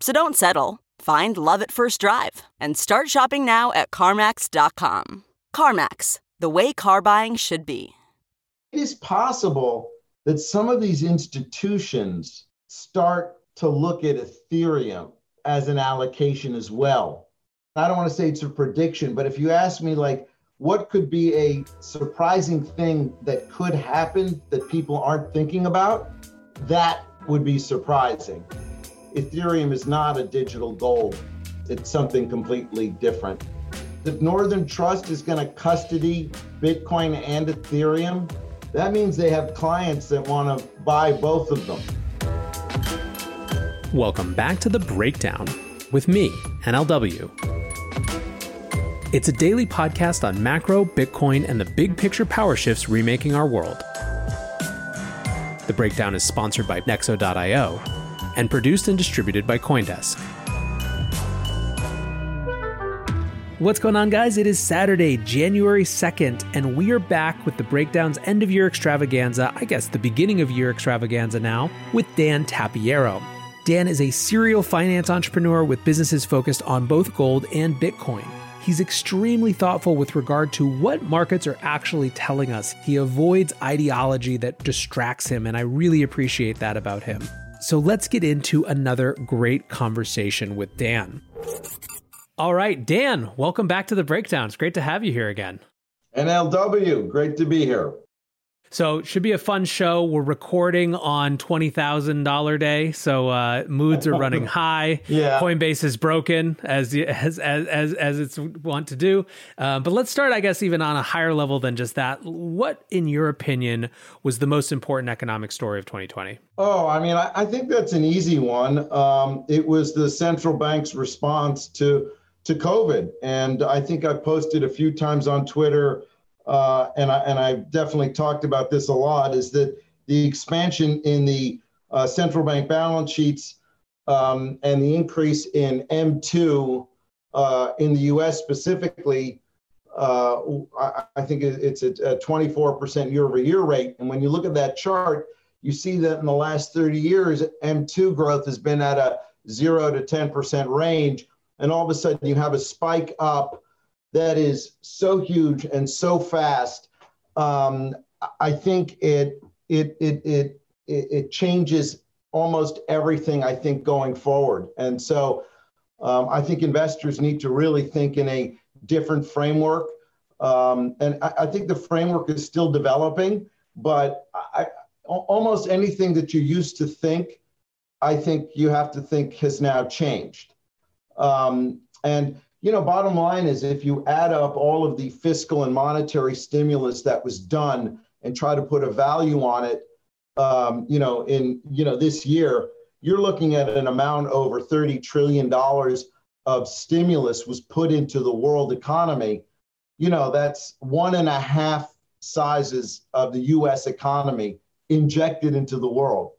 So don't settle. Find love at first drive and start shopping now at CarMax.com. CarMax, the way car buying should be. It is possible that some of these institutions start to look at Ethereum as an allocation as well. I don't want to say it's a prediction, but if you ask me, like, what could be a surprising thing that could happen that people aren't thinking about, that would be surprising. Ethereum is not a digital gold, it's something completely different. If Northern Trust is going to custody Bitcoin and Ethereum, that means they have clients that want to buy both of them. Welcome back to The Breakdown with me, NLW. It's a daily podcast on macro, Bitcoin, and the big picture power shifts remaking our world. The Breakdown is sponsored by Nexo.io and produced and distributed by Coindesk. What's going on, guys? It is Saturday, January 2nd, and we are back with the Breakdown's end of year extravaganza, I guess the beginning of year extravaganza now, with Dan Tapiero. Dan is a serial finance entrepreneur with businesses focused on both gold and Bitcoin. He's extremely thoughtful with regard to what markets are actually telling us. He avoids ideology that distracts him, and I really appreciate that about him. So let's get into another great conversation with Dan. All right, Dan, welcome back to the breakdown. It's great to have you here again. NLW, great to be here. So it should be a fun show. We're recording on twenty thousand dollar day, so uh, moods are running high. yeah, Coinbase is broken as as as as, as it's want to do. Uh, but let's start, I guess, even on a higher level than just that. What, in your opinion, was the most important economic story of 2020? Oh, I mean, I, I think that's an easy one. Um, it was the central bank's response to to COVID, and I think I posted a few times on Twitter uh, and I and I've definitely talked about this a lot, is that the expansion in the uh, central bank balance sheets um, and the increase in M2 uh, in the U.S. specifically, uh, I, I, think it's a, a 24% year-over-year rate. And when you look at that chart, you see that in the last 30 years, M2 growth has been at a zero to 10% range, and all of a sudden you have a spike up that is so huge and so fast. Um, I think it it it it it changes almost everything. I think going forward, and so um, I think investors need to really think in a different framework. Um, and I, I, think the framework is still developing, but I, almost anything that you used to think, I think you have to think has now changed. Um, and you know, bottom line is if you add up all of the fiscal and monetary stimulus that was done and try to put a value on it, um, you know, in you know this year, you're looking at an amount over 30 trillion dollars of stimulus was put into the world economy. You know, that's one and a half sizes of the U.S. economy injected into the world.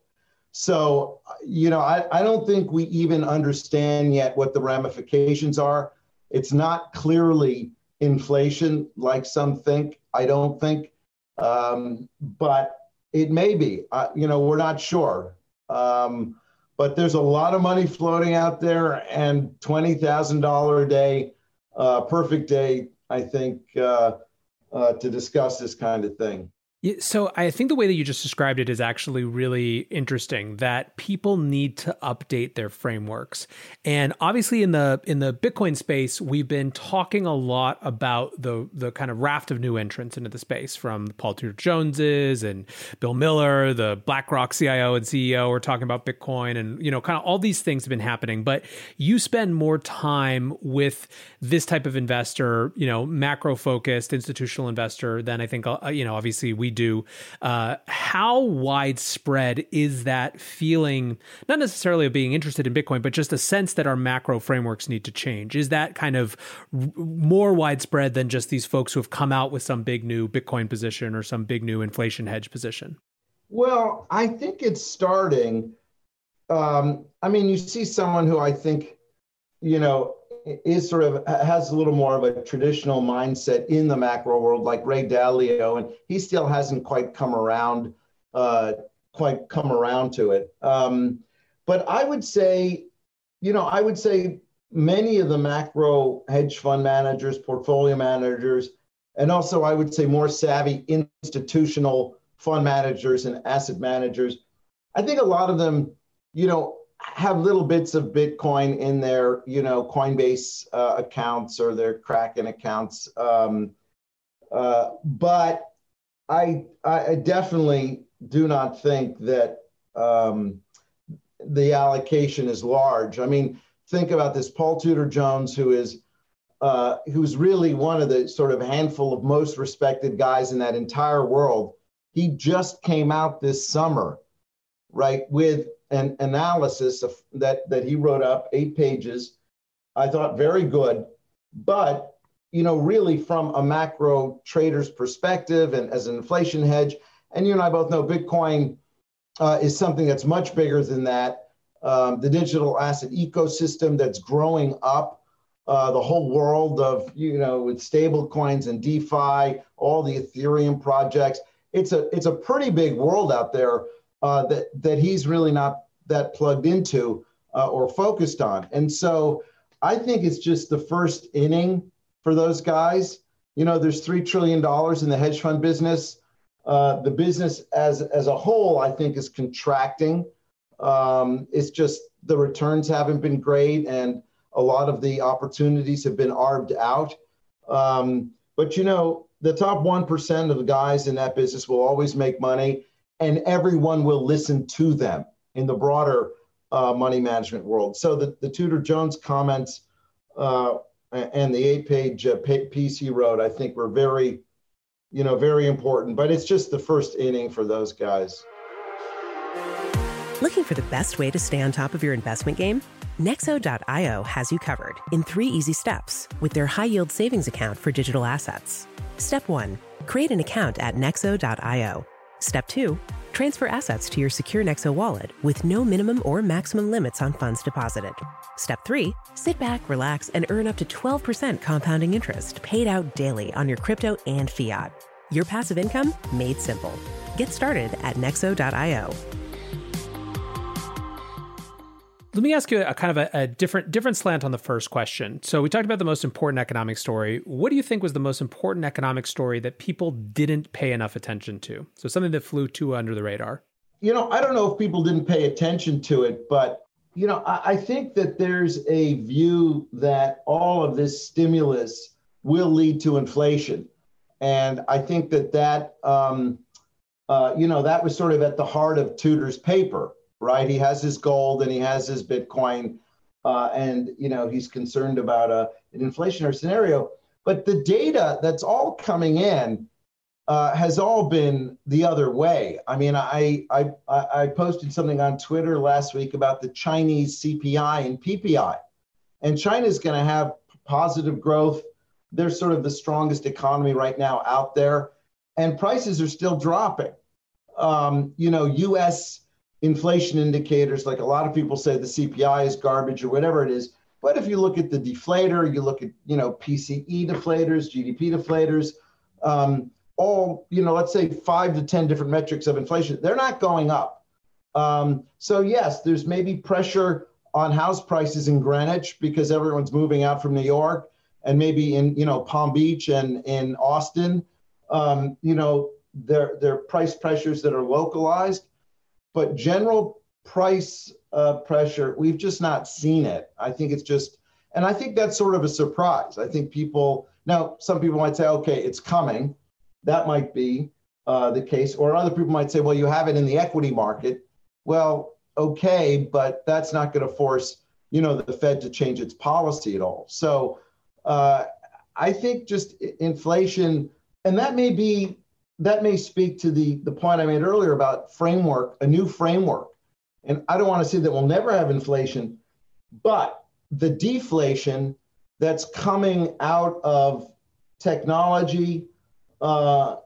So, you know, I, I don't think we even understand yet what the ramifications are. It's not clearly inflation like some think. I don't think, um, but it may be. Uh, you know, we're not sure. Um, but there's a lot of money floating out there, and twenty thousand dollar a day, uh, perfect day, I think, uh, uh to discuss this kind of thing. So I think the way that you just described it is actually really interesting that people need to update their frameworks. And obviously in the in the Bitcoin space, we've been talking a lot about the the kind of raft of new entrants into the space from Paul Tudor Joneses and Bill Miller, the BlackRock CIO and CEO are talking about Bitcoin and you know kind of all these things have been happening, but you spend more time with this type of investor, you know, macro focused institutional investor than I think uh, you know obviously we do. Uh, how widespread is that feeling, not necessarily of being interested in Bitcoin, but just a sense that our macro frameworks need to change? Is that kind of r- more widespread than just these folks who have come out with some big new Bitcoin position or some big new inflation hedge position? Well, I think it's starting. Um, I mean, you see someone who I think, you know, is sort of has a little more of a traditional mindset in the macro world, like Ray Dalio, and he still hasn't quite come around, uh, quite come around to it. Um, but I would say, you know, I would say many of the macro hedge fund managers, portfolio managers, and also I would say more savvy institutional fund managers and asset managers. I think a lot of them, you know, have little bits of Bitcoin in their, you know, Coinbase uh, accounts or their Kraken accounts. Um, uh, but I, I definitely do not think that um, the allocation is large. I mean, think about this: Paul Tudor Jones, who is uh, who's really one of the sort of handful of most respected guys in that entire world. He just came out this summer, right, with an analysis of, that that he wrote up, eight pages. I thought very good, but you know, really from a macro trader's perspective and as an inflation hedge. And you and I both know Bitcoin uh, is something that's much bigger than that. Um, the digital asset ecosystem that's growing up, uh, the whole world of you know with stable coins and DeFi, all the Ethereum projects. It's a it's a pretty big world out there uh, that that he's really not that plugged into uh, or focused on. And so I think it's just the first inning for those guys. You know, there's three trillion dollars in the hedge fund business. Uh, the business as as a whole, I think, is contracting. Um, it's just the returns haven't been great, and a lot of the opportunities have been arbed out. Um, but you know, the top one percent of the guys in that business will always make money, and everyone will listen to them in the broader uh, money management world. So the, the Tudor Jones comments uh, and the eight page uh, piece he wrote, I think were very, you know, very important. But it's just the first inning for those guys. Looking for the best way to stay on top of your investment game? Nexo.io has you covered in three easy steps with their high yield savings account for digital assets. Step one, create an account at Nexo.io. Step two, Transfer assets to your secure Nexo wallet with no minimum or maximum limits on funds deposited. Step 3 Sit back, relax, and earn up to 12% compounding interest paid out daily on your crypto and fiat. Your passive income made simple. Get started at nexo.io. Let me ask you a kind of a, a, different different slant on the first question. So we talked about the most important economic story. What do you think was the most important economic story that people didn't pay enough attention to? So something that flew too under the radar. You know, I don't know if people didn't pay attention to it, but you know, I, I think that there's a view that all of this stimulus will lead to inflation, and I think that that um, uh, you know that was sort of at the heart of Tudor's paper right? He has his gold and he has his Bitcoin, uh, and you know he's concerned about a, an inflationary scenario. But the data that's all coming in uh, has all been the other way. I mean, I, I I posted something on Twitter last week about the Chinese CPI and PPI, and China's going to have positive growth. They're sort of the strongest economy right now out there, and prices are still dropping. Um, you know, U.S inflation indicators, like a lot of people say the CPI is garbage or whatever it is. But if you look at the deflator, you look at you know PCE deflators, GDP deflators, um, all you know, let's say five to ten different metrics of inflation, they're not going up. Um, so yes, there's maybe pressure on house prices in Greenwich because everyone's moving out from New York, and maybe in you know Palm Beach and in Austin. Um, you know there there are price pressures that are localized, but general price uh, pressure we've just not seen it. I think it's just, and I think that's sort of a surprise. I think people now some people might say, okay, it's coming. That might be uh, the case, or other people might say, well, you have it in the equity market. Well, okay, but that's not going to force you know the Fed to change its policy at all. So uh, I think just inflation, and that may be that may speak to the the point I made earlier about framework, a new framework. And I don't want to say that we'll never have inflation, but the deflation that's coming out of technology uh,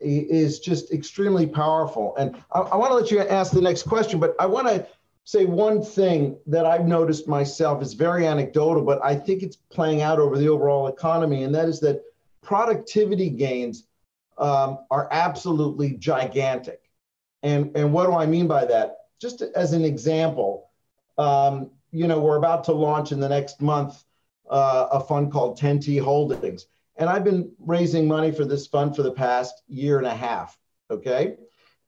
is just extremely powerful. And I, I want to let you ask the next question, but I want to say one thing that I've noticed myself is very anecdotal, but I think it's playing out over the overall economy, and that is that productivity gains um, are absolutely gigantic. And, and what do I mean by that? Just as an example, um, you know, we're about to launch in the next month uh, a fund called 10T Holdings. And I've been raising money for this fund for the past year and a half. Okay.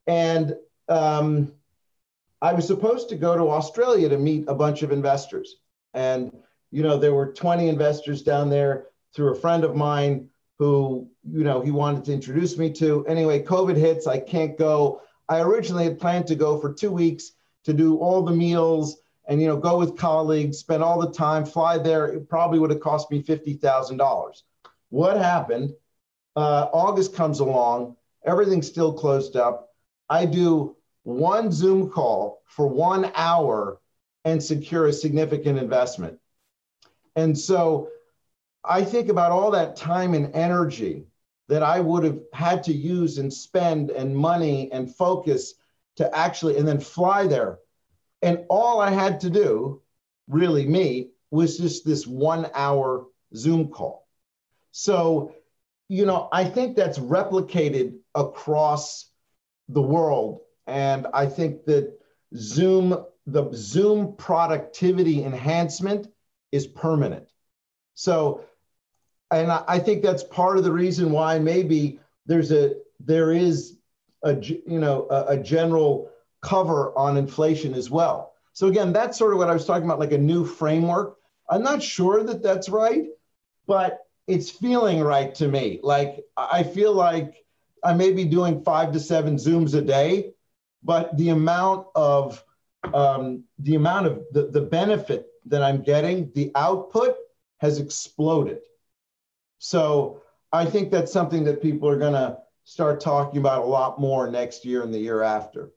And um, I was supposed to go to Australia to meet a bunch of investors. And, you know, there were 20 investors down there through a friend of mine who, you know, he wanted to introduce me to. Anyway, COVID hits, I can't go. I originally had planned to go for two weeks to do all the meals and, you know, go with colleagues, spend all the time, fly there. It probably would have cost me $50,000. What happened? Uh, August comes along, everything's still closed up. I do one Zoom call for one hour and secure a significant investment. And so I think about all that time and energy that I would have had to use and spend and money and focus to actually, and then fly there. And all I had to do, really me, was just this one hour Zoom call. So, you know, I think that's replicated across the world and I think that Zoom, the Zoom productivity enhancement is permanent. So, and I think that's part of the reason why maybe there's a there is a you know a, a general cover on inflation as well. So again, that's sort of what I was talking about, like a new framework. I'm not sure that that's right, but it's feeling right to me. Like I feel like I may be doing five to seven Zooms a day, but the amount of um, the amount of the, the benefit that I'm getting, the output has exploded. So I think that's something that people are going to start talking about a lot more next year and the year after.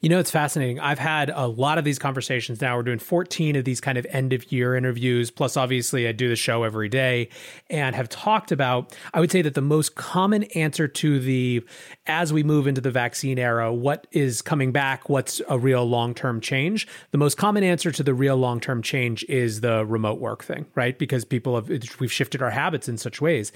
You know, it's fascinating. I've had a lot of these conversations now. We're doing 14 of these kind of end of year interviews. Plus, obviously, I do the show every day and have talked about, I would say that the most common answer to the, as we move into the vaccine era, what is coming back, what's a real long term change? The most common answer to the real long term change is the remote work thing, right? Because people have, we've shifted our habits in such ways.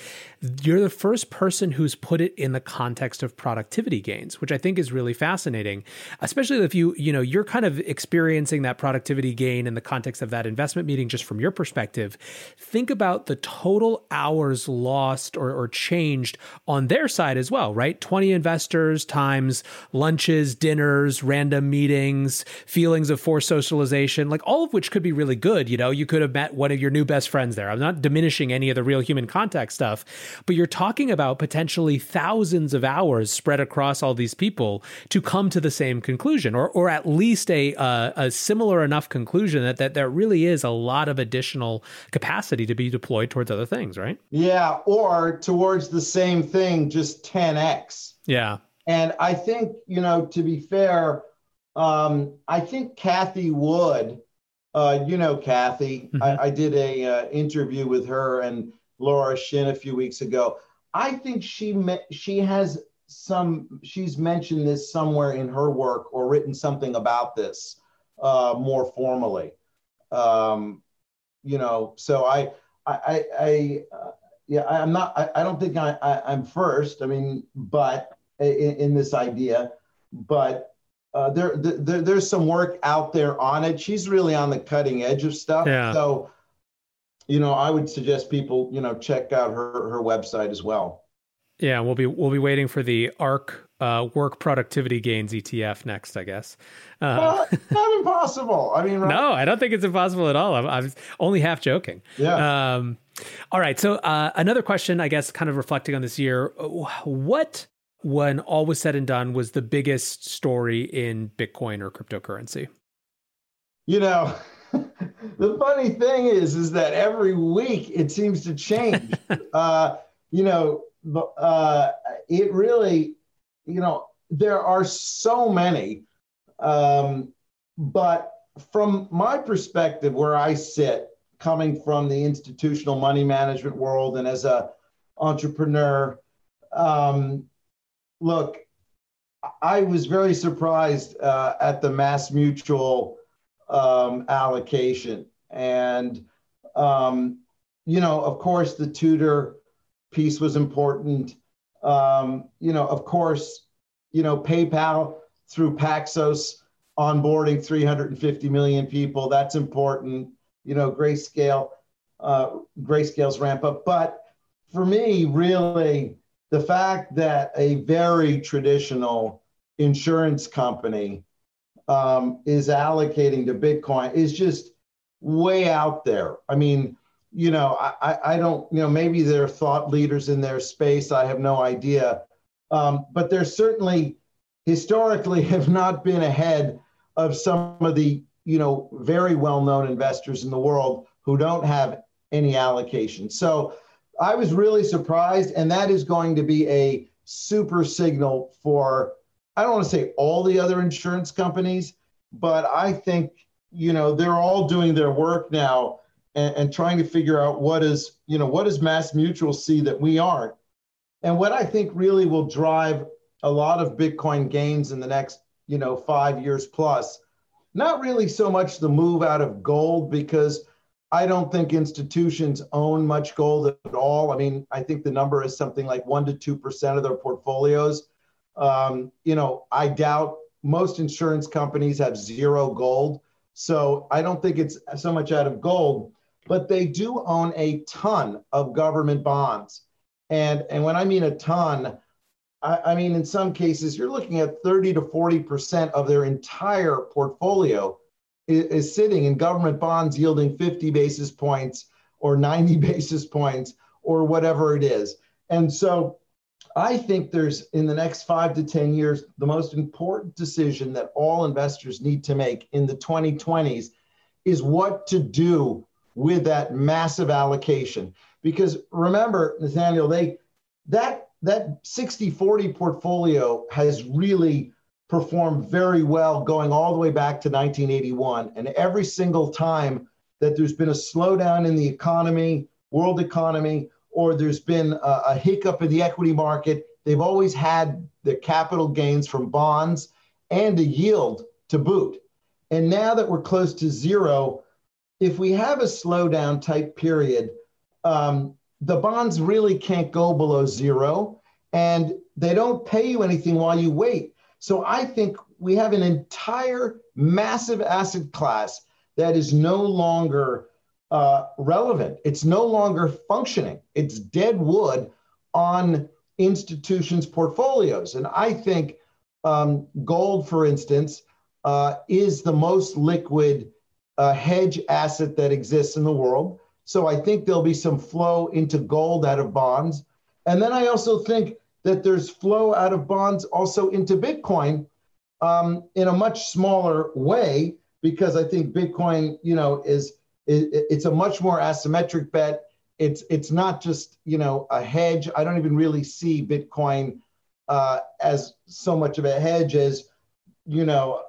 You're the first person who's put it in the context of productivity gains, which I think is really fascinating especially if you you know you're kind of experiencing that productivity gain in the context of that investment meeting just from your perspective think about the total hours lost or, or changed on their side as well right? 20 investors times lunches dinners random meetings feelings of forced socialization like all of which could be really good you know? You could have met one of your new best friends there. I'm not diminishing any of the real human contact stuff but you're talking about potentially thousands of hours spread across all these people to come to the same conclusion, or or at least a uh, a similar enough conclusion that that there really is a lot of additional capacity to be deployed towards other things, right? Yeah, or towards the same thing, just 10x. Yeah, and I think you know to be fair, um, I think Cathie Wood. Uh, you know Cathie, Mm-hmm. I, I, did a uh, interview with her and Laura Shin a few weeks ago. I think she met, she has some she's mentioned this somewhere in her work or written something about this uh, more formally. Um, you know, so I I I, uh, yeah I'm not I, I don't think I, I am first. I mean, but in, in this idea, but uh, there, there there's some work out there on it. She's really on the cutting edge of stuff. Yeah. So, you know, I would suggest people you know check out her her website as well. Yeah, we'll be we'll be waiting for the ARK uh, work productivity gains ETF next, I guess. Uh, well, not impossible. I mean, right? no, I don't think it's impossible at all. I'm, I'm only half joking. Yeah. Um, all right. So uh, another question, I guess, kind of reflecting on this year, what, when all was said and done, was the biggest story in Bitcoin or cryptocurrency? You know, the funny thing is, is that every week it seems to change. uh, you know, uh, it really, you know, there are so many. Um, but from my perspective, where I sit, coming from the institutional money management world and as a entrepreneur, um, look, I was very surprised uh, at the Mass Mutual um, allocation, and um, you know, of course, the Tudor piece was important. Um, you know, of course, you know, PayPal through Paxos onboarding 350 million people. That's important. You know, grayscale, uh, grayscale's ramp up. But for me, really, the fact that a very traditional insurance company um, is allocating to Bitcoin is just way out there. I mean, you know, I, I don't, you know, maybe they're thought leaders in their space. I have no idea. Um, but they're certainly historically have not been ahead of some of the, you know, very well known investors in the world who don't have any allocation. So I was really surprised. And that is going to be a super signal for, I don't want to say all the other insurance companies, but I think, you know, they're all doing their work now and, and trying to figure out what is, you know, what does Mass Mutual see that we aren't? And what I think really will drive a lot of Bitcoin gains in the next, you know, five years plus, not really so much the move out of gold because I don't think institutions own much gold at all. I mean, I think the number is something like one to two percent of their portfolios. Um, you know, I doubt most insurance companies have zero gold. So I don't think it's so much out of gold but they do own a ton of government bonds. And, and when I mean a ton, I, I mean, in some cases, you're looking at 30 to 40% of their entire portfolio is, is sitting in government bonds yielding 50 basis points or 90 basis points or whatever it is. And so I think there's in the next five to 10 years, the most important decision that all investors need to make in the 2020s is what to do with that massive allocation. Because remember, Nathaniel, they that that 60-40 portfolio has really performed very well going all the way back to 1981. And every single time that there's been a slowdown in the economy, world economy, or there's been a, a hiccup in the equity market, they've always had the capital gains from bonds and a yield to boot. And now that we're close to zero, if we have a slowdown type period, um, the bonds really can't go below zero and they don't pay you anything while you wait. So I think we have an entire massive asset class that is no longer uh, relevant. It's no longer functioning. It's dead wood on institutions' portfolios. And I think um, gold, for instance, uh, is the most liquid uh, hedge asset that exists in the world. So I think there'll be some flow into gold out of bonds. And then I also think that there's flow out of bonds also into Bitcoin um, in a much smaller way because I think Bitcoin, you know, is it, it's a much more asymmetric bet. It's it's not just you know a hedge. I don't even really see Bitcoin uh, as so much of a hedge as you know,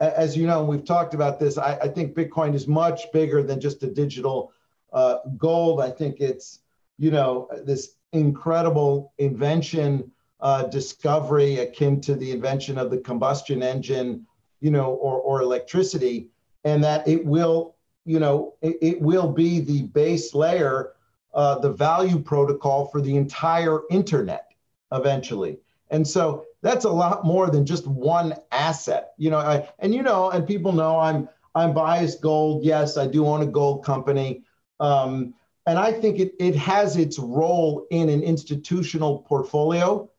as you know, we've talked about this. I, I, think Bitcoin is much bigger than just a digital uh, gold. I think it's, you know, this incredible invention, uh, discovery akin to the invention of the combustion engine, you know, or, or electricity, and that it will, you know, it, it will be the base layer, uh, the value protocol for the entire internet eventually. And so that's a lot more than just one asset. You know, I, and you know, and people know I'm I'm biased gold. Yes, I do own a gold company. Um, and I think it, it has its role in an institutional portfolio.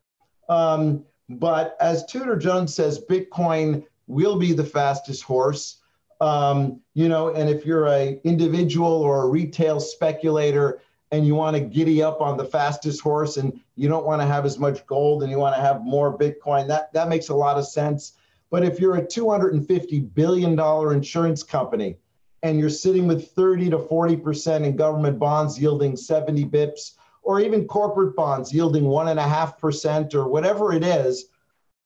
Um, but as Tudor Jones says, Bitcoin will be the fastest horse. Um, you know, and if you're a individual or a retail speculator and you want to giddy up on the fastest horse and you don't want to have as much gold and you want to have more Bitcoin, that that makes a lot of sense. But if you're a 250 billion dollar insurance company and you're sitting with 30 to 40% in government bonds yielding 70 bips, or even corporate bonds yielding 1.5% or whatever it is,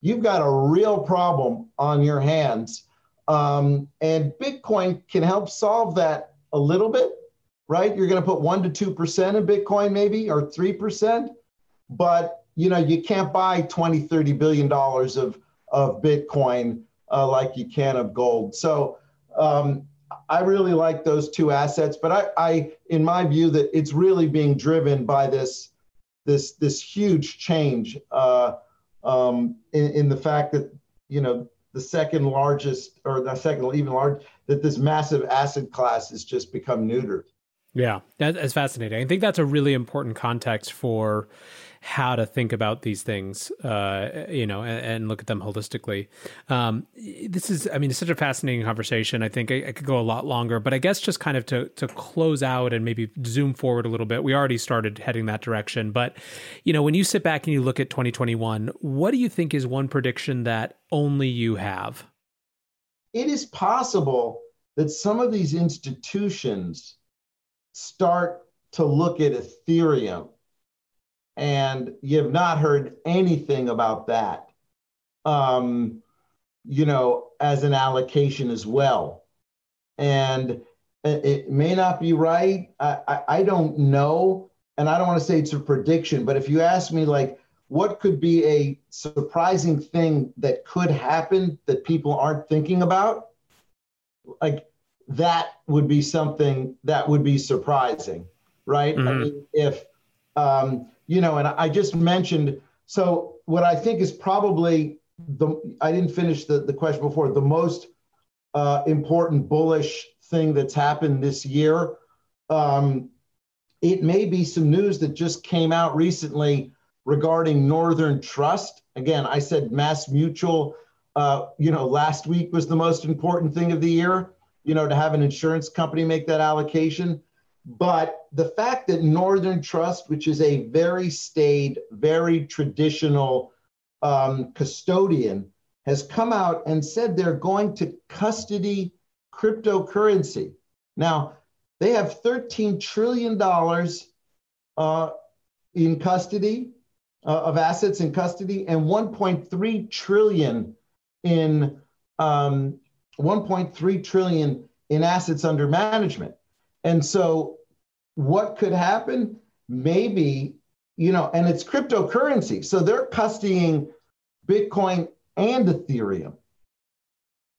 you've got a real problem on your hands. Um, and Bitcoin can help solve that a little bit, right? You're going to put 1% to 2% in Bitcoin, maybe, or 3%. But you know, you can't buy 20, 30 billion dollars of, of Bitcoin uh, like you can of gold. So um, I really like those two assets, but I, I, in my view, that it's really being driven by this, this, this huge change uh, um, in, in the fact that you know the second largest or the second even large that this massive asset class has just become neutered. Yeah, that's fascinating. I think that's a really important context for how to think about these things, uh, you know, and, and, look at them holistically. Um, this is, I mean, it's such a fascinating conversation. I think I, I, could go a lot longer, but I guess just kind of to to close out and maybe zoom forward a little bit. We already started heading that direction, but you know, when you sit back and you look at 2021, what do you think is one prediction that only you have? It is possible that some of these institutions start to look at Ethereum and you have not heard anything about that, um, you know, as an allocation as well. And it may not be right. I, I, I don't know. And I don't want to say it's a prediction, but if you ask me, like, what could be a surprising thing that could happen that people aren't thinking about? Like, that would be something that would be surprising, right? Mm-hmm. I mean, if, um, you know, and I just mentioned, so what I think is probably the, I didn't finish the, the question before, the most uh, important bullish thing that's happened this year. Um, it may be some news that just came out recently regarding Northern Trust. Again, I said Mass Mutual, uh, you know, last week was the most important thing of the year, you know, to have an insurance company make that allocation. But the fact that Northern Trust, which is a very staid, very traditional um, custodian, has come out and said they're going to custody cryptocurrency. Now, they have $13 trillion uh, in custody uh, of assets in custody and 1.3 trillion in um, 1.3 trillion in assets under management. And so what could happen? Maybe, you know, and it's cryptocurrency. So they're custodying Bitcoin and Ethereum.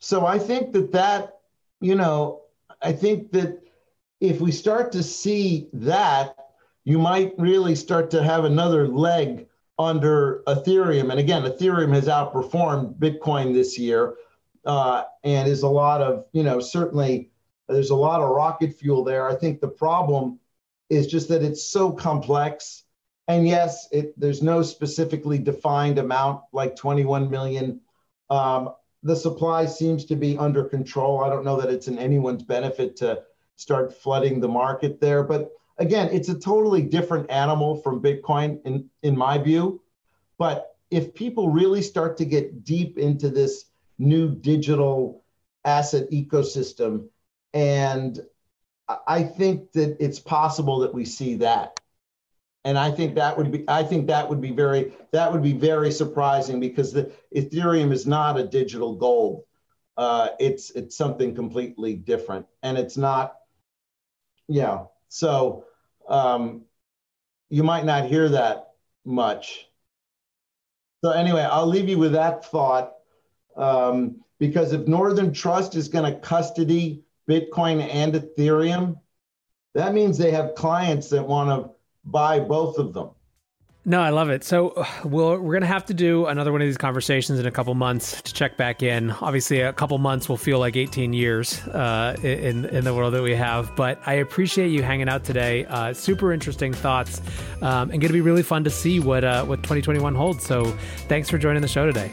So I think that that, you know, I think that if we start to see that, you might really start to have another leg under Ethereum. And again, Ethereum has outperformed Bitcoin this year uh, and is a lot of, you know, certainly there's a lot of rocket fuel there. I think the problem is just that it's so complex. And yes, it, there's no specifically defined amount like 21 million. Um, the supply seems to be under control. I don't know that it's in anyone's benefit to start flooding the market there. But again, it's a totally different animal from Bitcoin, in, in my view. But if people really start to get deep into this new digital asset ecosystem, and I think that it's possible that we see that. And I think that would be I think that would be very that would be very surprising because the Ethereum is not a digital gold. Uh, it's it's something completely different, and it's not. Yeah, so um, you might not hear that much. So anyway, I'll leave you with that thought um, because if Northern Trust is going to custody Bitcoin and Ethereum, that means they have clients that want to buy both of them. No, I love it. So we'll, we're going to have to do another one of these conversations in a couple months to check back in. Obviously, a couple months will feel like 18 years uh, in in the world that we have. But I appreciate you hanging out today. Uh, super interesting thoughts, um, and going to be really fun to see what uh, what 2021 holds. So thanks for joining the show today.